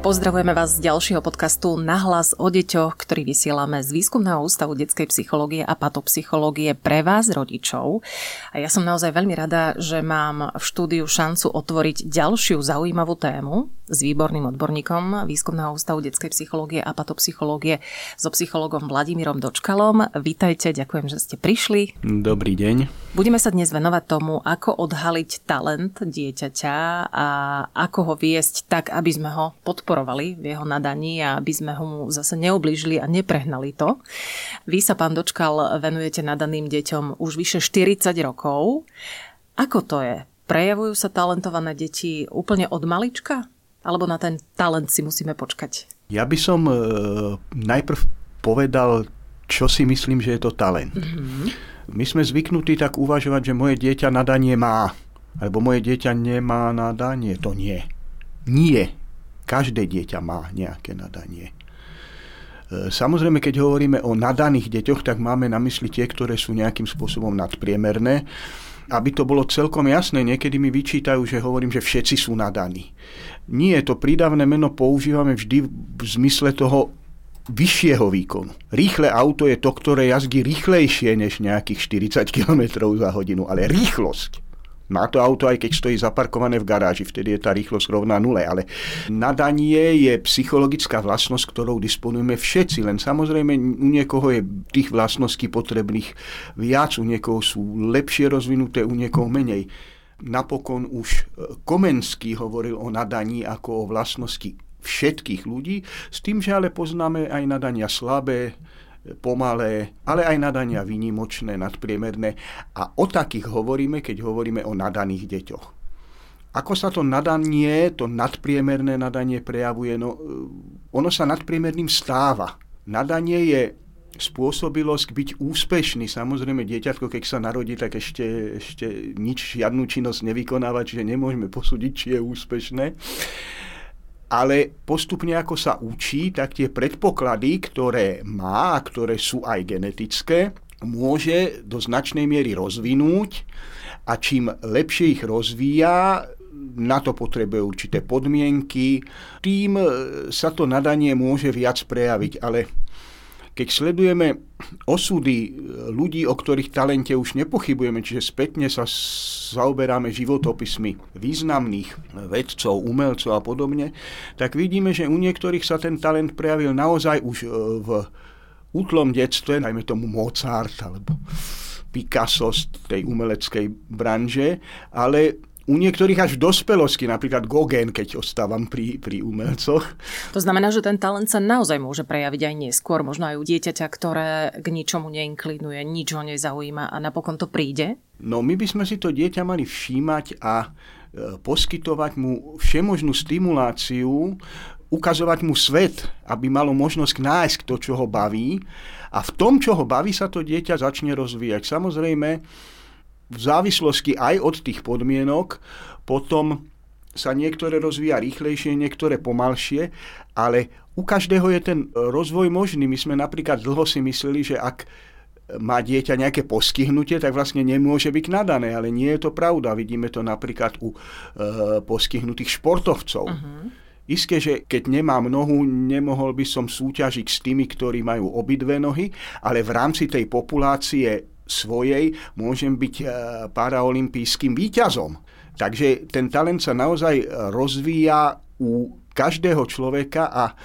Pozdravujeme vás z ďalšieho podcastu Nahlas o deťoch, ktorý vysielame z Výskumného ústavu detskej psychológie a patopsychológie pre vás, rodičov. A ja som naozaj veľmi rada, že mám v štúdiu šancu otvoriť ďalšiu zaujímavú tému s výborným odborníkom Výskumného ústavu detskej psychológie a patopsychológie so psychologom Vladimírom Dočkalom. Vítajte, ďakujem, že ste prišli. Dobrý deň. Budeme sa dnes venovať tomu, ako odhaliť talent dieťaťa a ako ho viesť tak, aby sme ho podporili podporovali v jeho nadaní a aby sme ho mu zase neoblížili a neprehnali to. Vy sa, pán Dočkal, venujete nadaným deťom už vyše 40 rokov. Ako to je? Prejavujú sa talentované deti úplne od malička? Alebo na ten talent si musíme počkať? Ja by som e, najprv povedal, čo si myslím, že je to talent. Mm-hmm. My sme zvyknutí tak uvažovať, že moje dieťa nadanie má, alebo moje dieťa nemá nadanie. To nie. Nie. Každé dieťa má nejaké nadanie. E, samozrejme, keď hovoríme o nadaných deťoch, tak máme na mysli tie, ktoré sú nejakým spôsobom nadpriemerné. Aby to bolo celkom jasné, niekedy mi vyčítajú, že hovorím, že všetci sú nadaní. Nie, to prídavné meno používame vždy v zmysle toho vyššieho výkonu. Rýchle auto je to, ktoré jazdí rýchlejšie než nejakých 40 km za hodinu, ale rýchlosť má to auto, aj keď stojí zaparkované v garáži, vtedy je tá rýchlosť rovná nule, ale nadanie je psychologická vlastnosť, ktorou disponujeme všetci, len samozrejme u niekoho je tých vlastností potrebných viac, u niekoho sú lepšie rozvinuté, u niekoho menej. Napokon už e, Komenský hovoril o nadaní ako o vlastnosti všetkých ľudí, s tým, že ale poznáme aj nadania slabé, pomalé, ale aj nadania výnimočné, nadpriemerné. A o takých hovoríme, keď hovoríme o nadaných deťoch. Ako sa to nadanie, to nadpriemerné nadanie prejavuje? No, e, ono sa nadpriemerným stáva. Nadanie je spôsobilosť byť úspešný. Samozrejme, dieťatko, keď sa narodí, tak ešte, ešte nič, žiadnu činnosť nevykonáva, čiže nemôžeme posúdiť, či je úspešné ale postupne ako sa učí, tak tie predpoklady, ktoré má a ktoré sú aj genetické, môže do značnej miery rozvinúť a čím lepšie ich rozvíja, na to potrebuje určité podmienky, tým sa to nadanie môže viac prejaviť, ale keď sledujeme osudy ľudí, o ktorých talente už nepochybujeme, čiže spätne sa zaoberáme životopismi významných vedcov, umelcov a podobne, tak vidíme, že u niektorých sa ten talent prejavil naozaj už e, v útlom detstve, najmä tomu Mozart alebo Picasso z tej umeleckej branže, ale u niektorých až v dospelosti, napríklad Gauguin, keď ostávam pri, pri umelcoch. To znamená, že ten talent sa naozaj môže prejaviť aj neskôr, možno aj u dieťaťa, ktoré k ničomu neinklinuje, nič ho nezaujíma a napokon to príde? No my by sme si to dieťa mali všímať a e, poskytovať mu všemožnú stimuláciu, ukazovať mu svet, aby malo možnosť nájsť to, čo ho baví. A v tom, čo ho baví, sa to dieťa začne rozvíjať. Samozrejme, v závislosti aj od tých podmienok potom sa niektoré rozvíja rýchlejšie, niektoré pomalšie, ale u každého je ten rozvoj možný. My sme napríklad dlho si mysleli, že ak má dieťa nejaké postihnutie, tak vlastne nemôže byť nadané, ale nie je to pravda. Vidíme to napríklad u e, postihnutých športovcov. Uh-huh. Isté, že keď nemám nohu, nemohol by som súťažiť s tými, ktorí majú obidve nohy, ale v rámci tej populácie svojej môžem byť e, paraolimpijským výťazom. Takže ten talent sa naozaj rozvíja u každého človeka a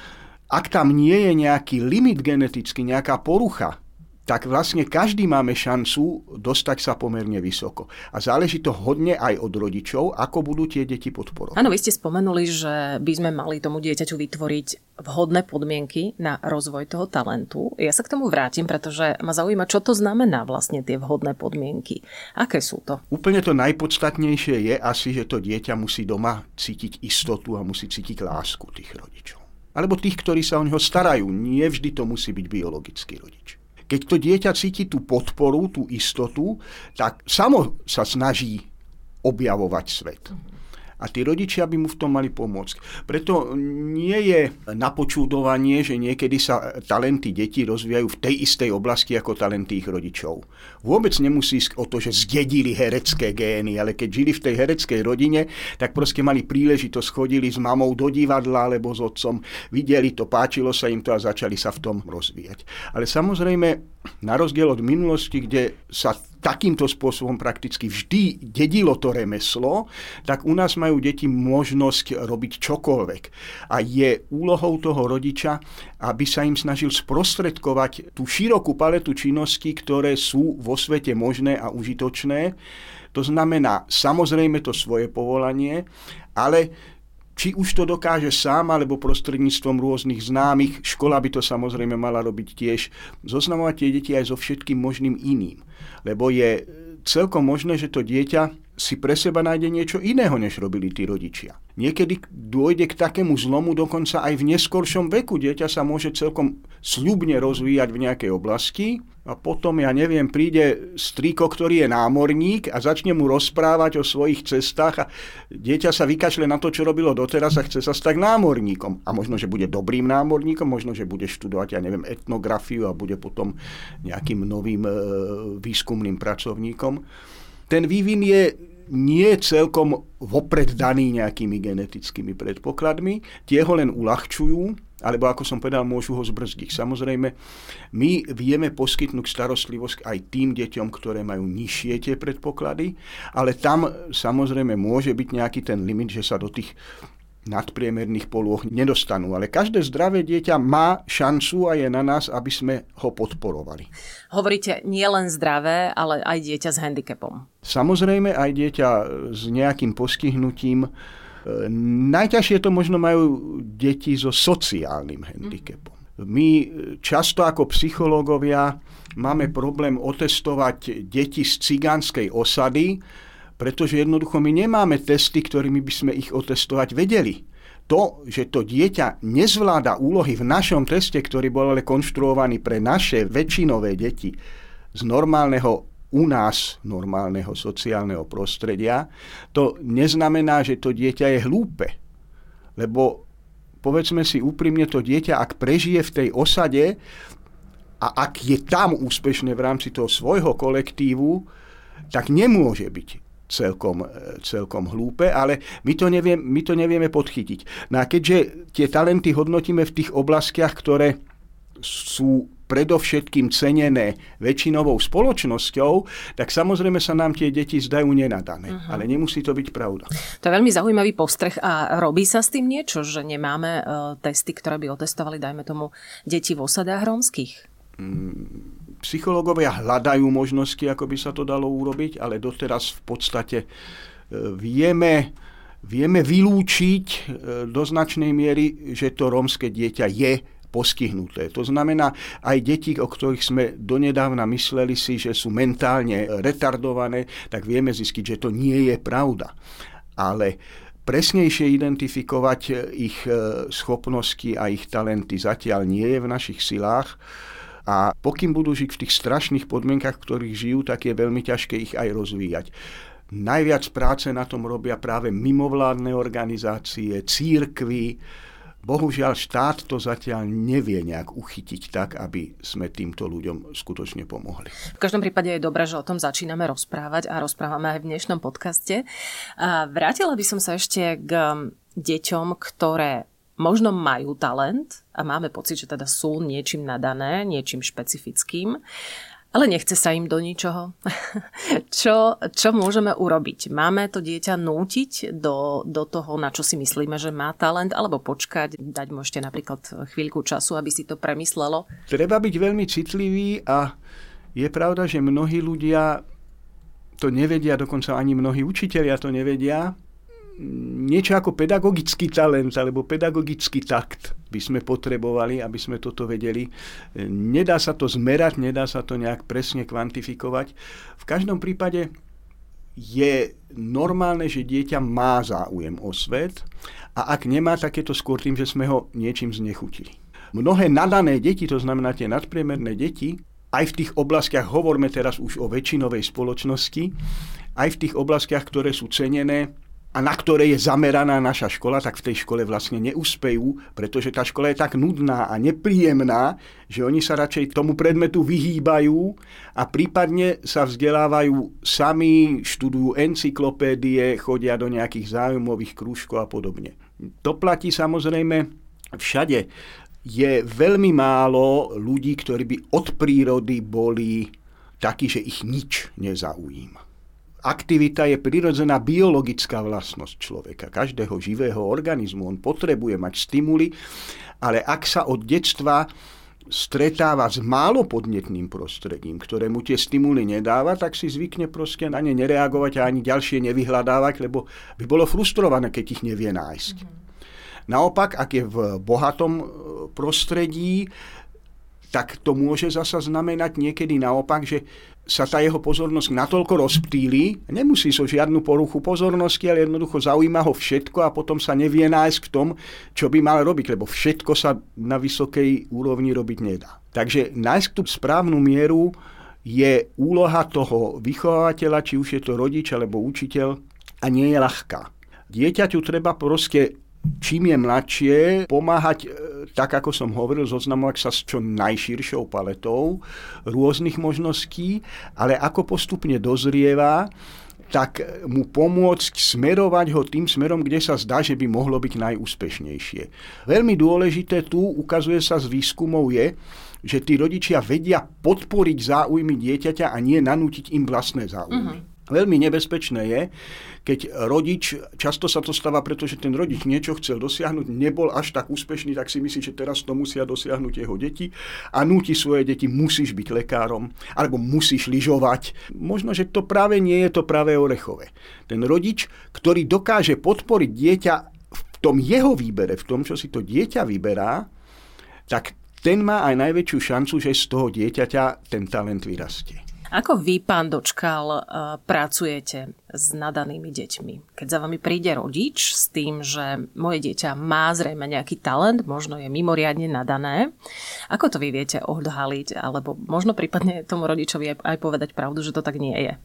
ak tam nie je nejaký limit genetický, nejaká porucha, tak vlastne každý máme šancu dostať sa pomerne vysoko. A záleží to hodne aj od rodičov, ako budú tie deti podporovať. Áno, vy ste spomenuli, že by sme mali tomu dieťaťu vytvoriť vhodné podmienky na rozvoj toho talentu. Ja sa k tomu vrátim, pretože ma zaujíma, čo to znamená vlastne tie vhodné podmienky. Aké sú to? Úplne to najpodstatnejšie je asi, že to dieťa musí doma cítiť istotu a musí cítiť lásku tých rodičov. Alebo tých, ktorí sa o neho starajú. Nie vždy to musí byť biologický rodič. Keď to dieťa cíti tú podporu, tú istotu, tak samo sa snaží objavovať svet. A tí rodičia by mu v tom mali pomôcť. Preto nie je napočúdovanie, že niekedy sa talenty detí rozvíjajú v tej istej oblasti ako talenty ich rodičov. Vôbec nemusí o to, že zdedili herecké gény, ale keď žili v tej hereckej rodine, tak proste mali príležitosť, chodili s mamou do divadla alebo s otcom, videli to, páčilo sa im to a začali sa v tom rozvíjať. Ale samozrejme, na rozdiel od minulosti, kde sa takýmto spôsobom prakticky vždy dedilo to remeslo, tak u nás majú deti možnosť robiť čokoľvek. A je úlohou toho rodiča, aby sa im snažil sprostredkovať tú širokú paletu činností, ktoré sú vo svete možné a užitočné. To znamená samozrejme to svoje povolanie, ale či už to dokáže sám, alebo prostredníctvom rôznych známych, škola by to samozrejme mala robiť tiež, zoznamovať tie deti aj so všetkým možným iným. Lebo je celkom možné, že to dieťa si pre seba nájde niečo iného, než robili tí rodičia. Niekedy dôjde k takému zlomu dokonca aj v neskoršom veku. Dieťa sa môže celkom sľubne rozvíjať v nejakej oblasti a potom, ja neviem, príde strýko, ktorý je námorník a začne mu rozprávať o svojich cestách a dieťa sa vykašle na to, čo robilo doteraz a chce sa stať námorníkom. A možno, že bude dobrým námorníkom, možno, že bude študovať, ja neviem, etnografiu a bude potom nejakým novým e, výskumným pracovníkom ten vývin je nie celkom vopred daný nejakými genetickými predpokladmi, tie ho len uľahčujú, alebo ako som povedal, môžu ho zbrzdiť. Samozrejme, my vieme poskytnúť starostlivosť aj tým deťom, ktoré majú nižšie tie predpoklady, ale tam samozrejme môže byť nejaký ten limit, že sa do tých nadpriemerných polôch nedostanú. Ale každé zdravé dieťa má šancu a je na nás, aby sme ho podporovali. Hovoríte nie len zdravé, ale aj dieťa s handicapom. Samozrejme aj dieťa s nejakým postihnutím. E, najťažšie to možno majú deti so sociálnym handicapom. My často ako psychológovia máme problém otestovať deti z cigánskej osady, pretože jednoducho my nemáme testy, ktorými by sme ich otestovať vedeli. To, že to dieťa nezvláda úlohy v našom teste, ktorý bol ale konštruovaný pre naše väčšinové deti z normálneho u nás normálneho sociálneho prostredia, to neznamená, že to dieťa je hlúpe. Lebo povedzme si úprimne, to dieťa, ak prežije v tej osade a ak je tam úspešné v rámci toho svojho kolektívu, tak nemôže byť celkom, celkom hlúpe, ale my to, neviem, my to nevieme podchytiť. No a keďže tie talenty hodnotíme v tých oblastiach, ktoré sú predovšetkým cenené väčšinovou spoločnosťou, tak samozrejme sa nám tie deti zdajú nenadané. Uh-huh. Ale nemusí to byť pravda. To je veľmi zaujímavý postreh a robí sa s tým niečo, že nemáme uh, testy, ktoré by otestovali, dajme tomu, deti v osadách rómskych? Mm, Psychológovia hľadajú možnosti, ako by sa to dalo urobiť, ale doteraz v podstate e, vieme, vieme vylúčiť e, do značnej miery, že to rómske dieťa je postihnuté. To znamená, aj deti, o ktorých sme donedávna mysleli si, že sú mentálne retardované, tak vieme zistiť, že to nie je pravda. Ale presnejšie identifikovať ich e, schopnosti a ich talenty zatiaľ nie je v našich silách. A pokým budú žiť v tých strašných podmienkach, v ktorých žijú, tak je veľmi ťažké ich aj rozvíjať. Najviac práce na tom robia práve mimovládne organizácie, církvy. Bohužiaľ štát to zatiaľ nevie nejak uchytiť tak, aby sme týmto ľuďom skutočne pomohli. V každom prípade je dobré, že o tom začíname rozprávať a rozprávame aj v dnešnom podcaste. Vrátila by som sa ešte k deťom, ktoré možno majú talent a máme pocit, že teda sú niečím nadané, niečím špecifickým, ale nechce sa im do ničoho. čo, čo môžeme urobiť? Máme to dieťa nútiť do, do toho, na čo si myslíme, že má talent, alebo počkať, dať mu ešte napríklad chvíľku času, aby si to premyslelo? Treba byť veľmi citlivý a je pravda, že mnohí ľudia to nevedia, dokonca ani mnohí učitelia to nevedia, niečo ako pedagogický talent alebo pedagogický takt by sme potrebovali, aby sme toto vedeli. Nedá sa to zmerať, nedá sa to nejak presne kvantifikovať. V každom prípade je normálne, že dieťa má záujem o svet a ak nemá, tak je to skôr tým, že sme ho niečím znechutili. Mnohé nadané deti, to znamená tie nadpriemerné deti, aj v tých oblastiach, hovorme teraz už o väčšinovej spoločnosti, aj v tých oblastiach, ktoré sú cenené, a na ktoré je zameraná naša škola, tak v tej škole vlastne neúspejú, pretože tá škola je tak nudná a nepríjemná, že oni sa radšej tomu predmetu vyhýbajú a prípadne sa vzdelávajú sami, študujú encyklopédie, chodia do nejakých zájmových krúžkov a podobne. To platí samozrejme všade. Je veľmi málo ľudí, ktorí by od prírody boli takí, že ich nič nezaujíma aktivita je prirodzená biologická vlastnosť človeka, každého živého organizmu. On potrebuje mať stimuly, ale ak sa od detstva stretáva s málo podnetným prostredím, ktoré mu tie stimuly nedáva, tak si zvykne proste na ne nereagovať a ani ďalšie nevyhľadávať, lebo by bolo frustrované, keď ich nevie nájsť. Mm-hmm. Naopak, ak je v bohatom e, prostredí, tak to môže zasa znamenať niekedy naopak, že sa tá jeho pozornosť natoľko rozptýli, nemusí so žiadnu poruchu pozornosti, ale jednoducho zaujíma ho všetko a potom sa nevie nájsť v tom, čo by mal robiť, lebo všetko sa na vysokej úrovni robiť nedá. Takže nájsť tú správnu mieru je úloha toho vychovateľa, či už je to rodič alebo učiteľ a nie je ľahká. Dieťaťu treba proste čím je mladšie, pomáhať, e, tak ako som hovoril, zoznamovať sa s čo najširšou paletou rôznych možností, ale ako postupne dozrieva, tak mu pomôcť smerovať ho tým smerom, kde sa zdá, že by mohlo byť najúspešnejšie. Veľmi dôležité tu, ukazuje sa z výskumov, je, že tí rodičia vedia podporiť záujmy dieťaťa a nie nanútiť im vlastné záujmy. Uh-huh. Veľmi nebezpečné je, keď rodič, často sa to stáva, pretože ten rodič niečo chcel dosiahnuť, nebol až tak úspešný, tak si myslí, že teraz to musia dosiahnuť jeho deti a núti svoje deti, musíš byť lekárom, alebo musíš lyžovať. Možno, že to práve nie je to práve orechové. Ten rodič, ktorý dokáže podporiť dieťa v tom jeho výbere, v tom, čo si to dieťa vyberá, tak ten má aj najväčšiu šancu, že z toho dieťaťa ten talent vyrastie. Ako vy, pán Dočkal, eh, pracujete s nadanými deťmi? Keď za vami príde rodič s tým, že moje dieťa má zrejme nejaký talent, možno je mimoriadne nadané, ako to vy viete odhaliť, alebo možno prípadne tomu rodičovi aj povedať pravdu, že to tak nie je?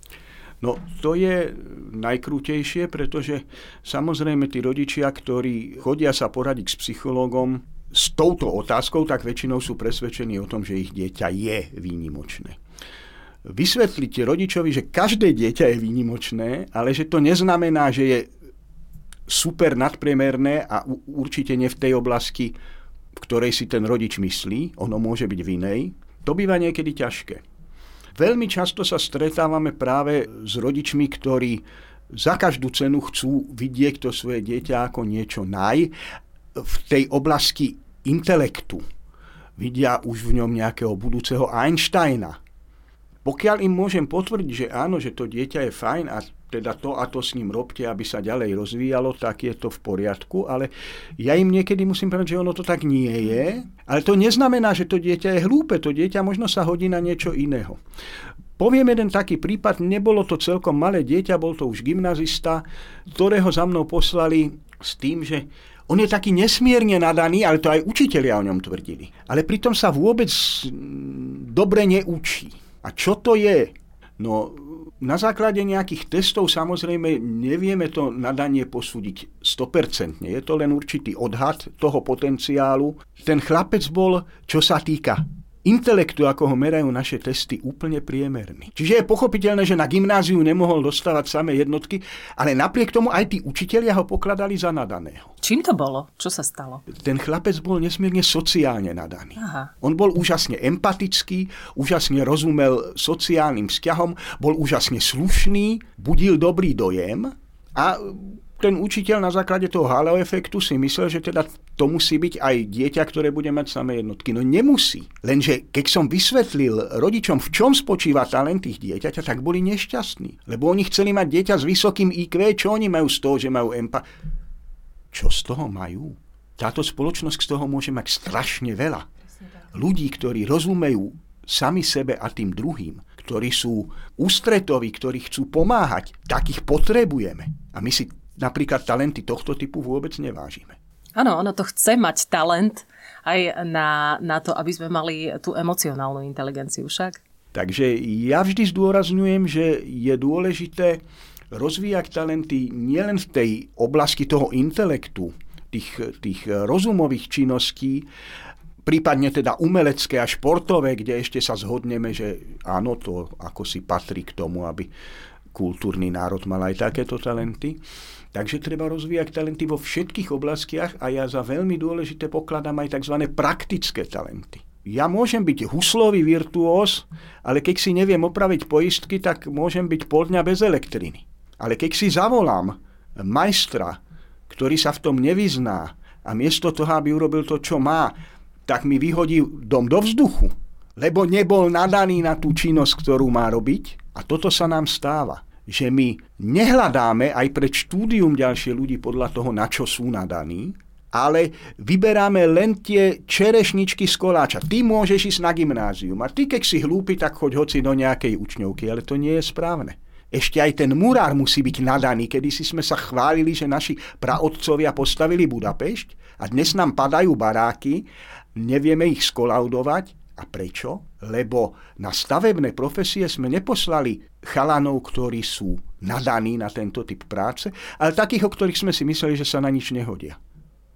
No to je najkrútejšie, pretože samozrejme tí rodičia, ktorí chodia sa poradiť s psychológom s touto otázkou, tak väčšinou sú presvedčení o tom, že ich dieťa je výnimočné vysvetliť rodičovi, že každé dieťa je výnimočné, ale že to neznamená, že je super nadpriemerné a určite nie v tej oblasti, v ktorej si ten rodič myslí, ono môže byť v inej, to býva niekedy ťažké. Veľmi často sa stretávame práve s rodičmi, ktorí za každú cenu chcú vidieť to svoje dieťa ako niečo naj v tej oblasti intelektu. Vidia už v ňom nejakého budúceho Einsteina, pokiaľ im môžem potvrdiť, že áno, že to dieťa je fajn a teda to a to s ním robte, aby sa ďalej rozvíjalo, tak je to v poriadku, ale ja im niekedy musím povedať, že ono to tak nie je, ale to neznamená, že to dieťa je hlúpe, to dieťa možno sa hodí na niečo iného. Poviem jeden taký prípad, nebolo to celkom malé dieťa, bol to už gymnazista, ktorého za mnou poslali s tým, že on je taký nesmierne nadaný, ale to aj učitelia o ňom tvrdili. Ale pritom sa vôbec dobre neučí. A čo to je? No, na základe nejakých testov samozrejme nevieme to nadanie posúdiť 100%. Je to len určitý odhad toho potenciálu. Ten chlapec bol, čo sa týka intelektu, ako ho merajú naše testy, úplne priemerný. Čiže je pochopiteľné, že na gymnáziu nemohol dostávať samé jednotky, ale napriek tomu aj tí učitelia ho pokladali za nadaného. Čím to bolo? Čo sa stalo? Ten chlapec bol nesmierne sociálne nadaný. Aha. On bol úžasne empatický, úžasne rozumel sociálnym vzťahom, bol úžasne slušný, budil dobrý dojem a ten učiteľ na základe toho halo efektu si myslel, že teda to musí byť aj dieťa, ktoré bude mať samé jednotky. No nemusí. Lenže keď som vysvetlil rodičom, v čom spočíva talent tých dieťaťa, tak boli nešťastní. Lebo oni chceli mať dieťa s vysokým IQ, čo oni majú z toho, že majú empa. Čo z toho majú? Táto spoločnosť z toho môže mať strašne veľa. Ľudí, ktorí rozumejú sami sebe a tým druhým, ktorí sú ústretoví, ktorí chcú pomáhať, takých potrebujeme. A my si napríklad talenty tohto typu vôbec nevážime. Áno, ono to chce mať talent aj na, na to, aby sme mali tú emocionálnu inteligenciu však. Takže ja vždy zdôrazňujem, že je dôležité rozvíjať talenty nielen v tej oblasti toho intelektu, tých, tých rozumových činností, prípadne teda umelecké a športové, kde ešte sa zhodneme, že áno, to ako si patrí k tomu, aby kultúrny národ mal aj takéto talenty. Takže treba rozvíjať talenty vo všetkých oblastiach a ja za veľmi dôležité pokladám aj tzv. praktické talenty. Ja môžem byť huslový virtuós, ale keď si neviem opraviť poistky, tak môžem byť pol dňa bez elektriny. Ale keď si zavolám majstra, ktorý sa v tom nevyzná a miesto toho, aby urobil to, čo má, tak mi vyhodí dom do vzduchu, lebo nebol nadaný na tú činnosť, ktorú má robiť. A toto sa nám stáva že my nehľadáme aj pred štúdium ďalšie ľudí podľa toho, na čo sú nadaní, ale vyberáme len tie čerešničky z koláča. Ty môžeš ísť na gymnázium a ty, keď si hlúpi, tak choď hoci do nejakej učňovky, ale to nie je správne. Ešte aj ten murár musí byť nadaný. Kedy si sme sa chválili, že naši praotcovia postavili Budapešť a dnes nám padajú baráky, nevieme ich skolaudovať. A prečo? Lebo na stavebné profesie sme neposlali chalanov, ktorí sú nadaní na tento typ práce, ale takých, o ktorých sme si mysleli, že sa na nič nehodia.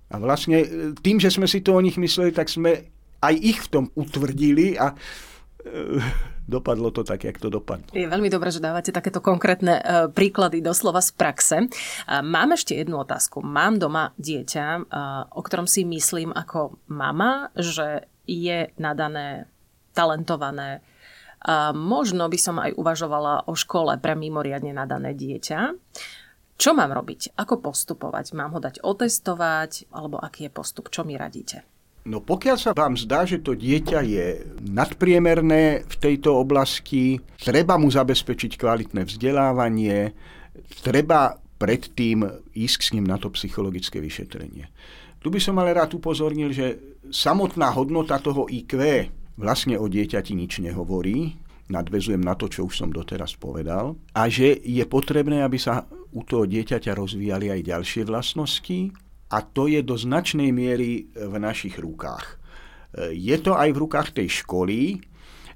A vlastne e, tým, že sme si to o nich mysleli, tak sme aj ich v tom utvrdili a e, dopadlo to tak, jak to dopadlo. Je veľmi dobré, že dávate takéto konkrétne e, príklady doslova z praxe. Mám ešte jednu otázku. Mám doma dieťa, o ktorom si myslím ako mama, že je nadané, talentované. možno by som aj uvažovala o škole pre mimoriadne nadané dieťa. Čo mám robiť? Ako postupovať? Mám ho dať otestovať? Alebo aký je postup? Čo mi radíte? No pokiaľ sa vám zdá, že to dieťa je nadpriemerné v tejto oblasti, treba mu zabezpečiť kvalitné vzdelávanie, treba predtým ísť s ním na to psychologické vyšetrenie. Tu by som ale rád upozornil, že samotná hodnota toho IQ vlastne o dieťati nič nehovorí, nadvezujem na to, čo už som doteraz povedal, a že je potrebné, aby sa u toho dieťaťa rozvíjali aj ďalšie vlastnosti a to je do značnej miery v našich rukách. Je to aj v rukách tej školy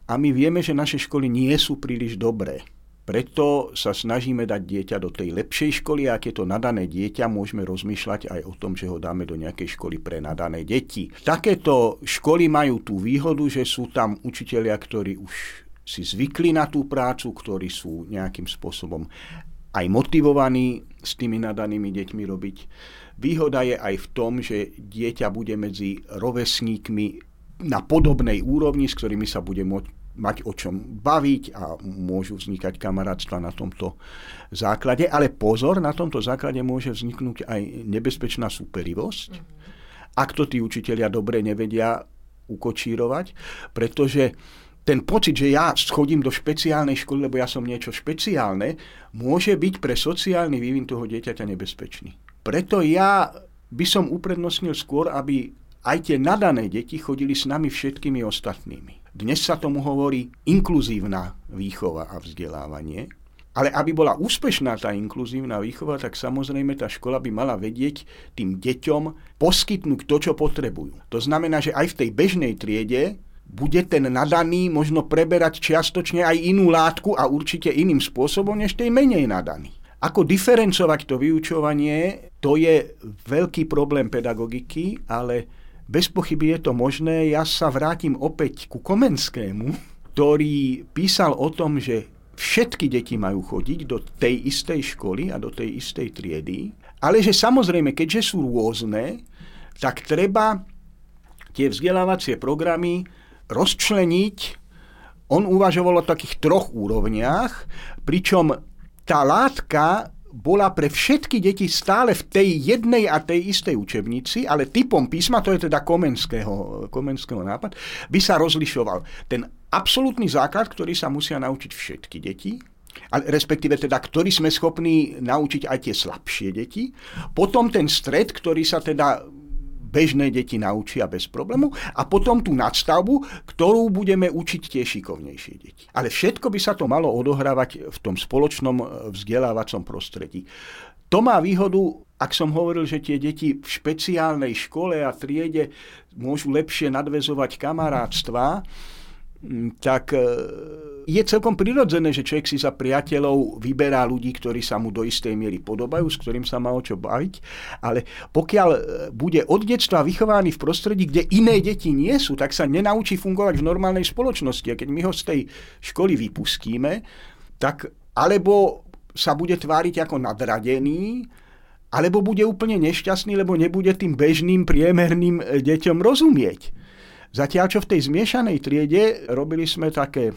a my vieme, že naše školy nie sú príliš dobré. Preto sa snažíme dať dieťa do tej lepšej školy a je to nadané dieťa, môžeme rozmýšľať aj o tom, že ho dáme do nejakej školy pre nadané deti. Takéto školy majú tú výhodu, že sú tam učitelia, ktorí už si zvykli na tú prácu, ktorí sú nejakým spôsobom aj motivovaní s tými nadanými deťmi robiť. Výhoda je aj v tom, že dieťa bude medzi rovesníkmi na podobnej úrovni, s ktorými sa bude môcť mať o čom baviť a môžu vznikať kamarátstva na tomto základe. Ale pozor, na tomto základe môže vzniknúť aj nebezpečná superivosť, mm-hmm. ak to tí učitelia dobre nevedia ukočírovať, pretože ten pocit, že ja schodím do špeciálnej školy, lebo ja som niečo špeciálne, môže byť pre sociálny vývin toho dieťaťa nebezpečný. Preto ja by som uprednostnil skôr, aby aj tie nadané deti chodili s nami všetkými ostatnými. Dnes sa tomu hovorí inkluzívna výchova a vzdelávanie. Ale aby bola úspešná tá inkluzívna výchova, tak samozrejme tá škola by mala vedieť tým deťom poskytnúť to, čo potrebujú. To znamená, že aj v tej bežnej triede bude ten nadaný možno preberať čiastočne aj inú látku a určite iným spôsobom, než tej menej nadaný. Ako diferencovať to vyučovanie, to je veľký problém pedagogiky, ale bez pochyby je to možné. Ja sa vrátim opäť ku Komenskému, ktorý písal o tom, že všetky deti majú chodiť do tej istej školy a do tej istej triedy, ale že samozrejme, keďže sú rôzne, tak treba tie vzdelávacie programy rozčleniť. On uvažoval o takých troch úrovniach, pričom tá látka bola pre všetky deti stále v tej jednej a tej istej učebnici, ale typom písma, to je teda Komenského, Komenského nápad, by sa rozlišoval ten absolútny základ, ktorý sa musia naučiť všetky deti, respektíve teda, ktorý sme schopní naučiť aj tie slabšie deti. Potom ten stred, ktorý sa teda bežné deti naučia bez problému a potom tú nadstavbu, ktorú budeme učiť tie šikovnejšie deti. Ale všetko by sa to malo odohrávať v tom spoločnom e, vzdelávacom prostredí. To má výhodu, ak som hovoril, že tie deti v špeciálnej škole a triede môžu lepšie nadvezovať kamarátstva, tak e, je celkom prirodzené, že človek si za priateľov vyberá ľudí, ktorí sa mu do istej miery podobajú, s ktorým sa má o čo baviť, ale pokiaľ e, bude od detstva vychovaný v prostredí, kde iné deti nie sú, tak sa nenaučí fungovať v normálnej spoločnosti. A keď my ho z tej školy vypustíme, tak alebo sa bude tváriť ako nadradený, alebo bude úplne nešťastný, lebo nebude tým bežným, priemerným e, deťom rozumieť. Zatiaľ, čo v tej zmiešanej triede robili sme také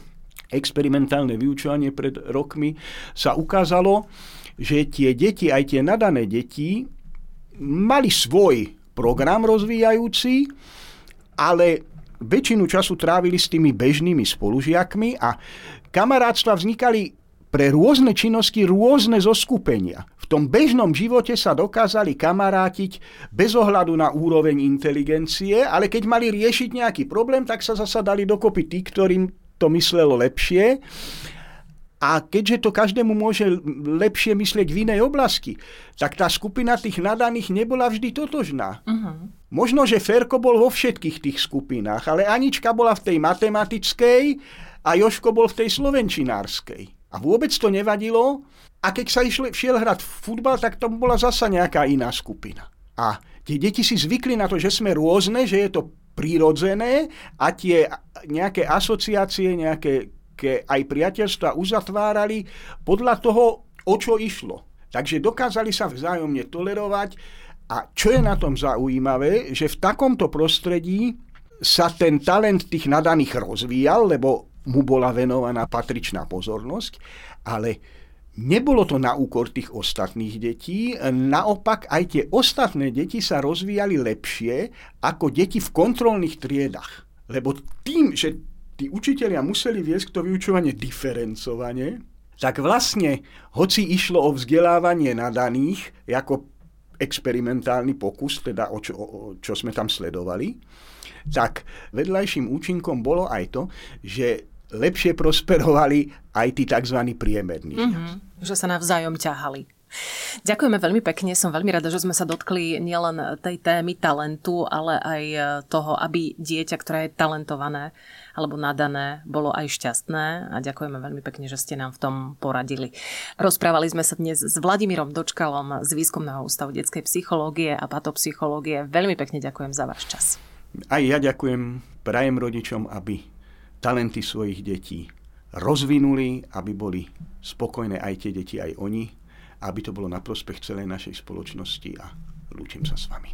experimentálne vyučovanie pred rokmi, sa ukázalo, že tie deti, aj tie nadané deti, mali svoj program rozvíjajúci, ale väčšinu času trávili s tými bežnými spolužiakmi a kamarátstva vznikali pre rôzne činnosti rôzne zoskupenia. V tom bežnom živote sa dokázali kamarátiť bez ohľadu na úroveň inteligencie, ale keď mali riešiť nejaký problém, tak sa zasa dali dokopy tí, ktorým to myslelo lepšie. A keďže to každému môže lepšie myslieť v inej oblasti, tak tá skupina tých nadaných nebola vždy totožná. Uh-huh. Možno, že Ferko bol vo všetkých tých skupinách, ale Anička bola v tej matematickej a Joško bol v tej slovenčinárskej. A vôbec to nevadilo. A keď sa išli, šiel hrať futbal, tak to bola zasa nejaká iná skupina. A tie deti si zvykli na to, že sme rôzne, že je to prirodzené a tie nejaké asociácie, nejaké ke aj priateľstva uzatvárali podľa toho, o čo išlo. Takže dokázali sa vzájomne tolerovať a čo je na tom zaujímavé, že v takomto prostredí sa ten talent tých nadaných rozvíjal, lebo mu bola venovaná patričná pozornosť, ale Nebolo to na úkor tých ostatných detí, naopak aj tie ostatné deti sa rozvíjali lepšie ako deti v kontrolných triedach. Lebo tým, že tí učitelia museli viesť to vyučovanie diferencovane, tak vlastne, hoci išlo o vzdelávanie nadaných, ako experimentálny pokus, teda o čo, o, čo sme tam sledovali, tak vedľajším účinkom bolo aj to, že lepšie prosperovali aj tí tzv. priemerní. Mm-hmm. Že sa navzájom ťahali. Ďakujeme veľmi pekne, som veľmi rada, že sme sa dotkli nielen tej témy talentu, ale aj toho, aby dieťa, ktoré je talentované alebo nadané, bolo aj šťastné a ďakujeme veľmi pekne, že ste nám v tom poradili. Rozprávali sme sa dnes s Vladimírom Dočkalom z Výskumného ústavu detskej psychológie a patopsychológie. Veľmi pekne ďakujem za váš čas. Aj ja ďakujem, prajem rodičom, aby talenty svojich detí rozvinuli, aby boli spokojné aj tie deti, aj oni, aby to bolo na prospech celej našej spoločnosti a lúčim sa s vami.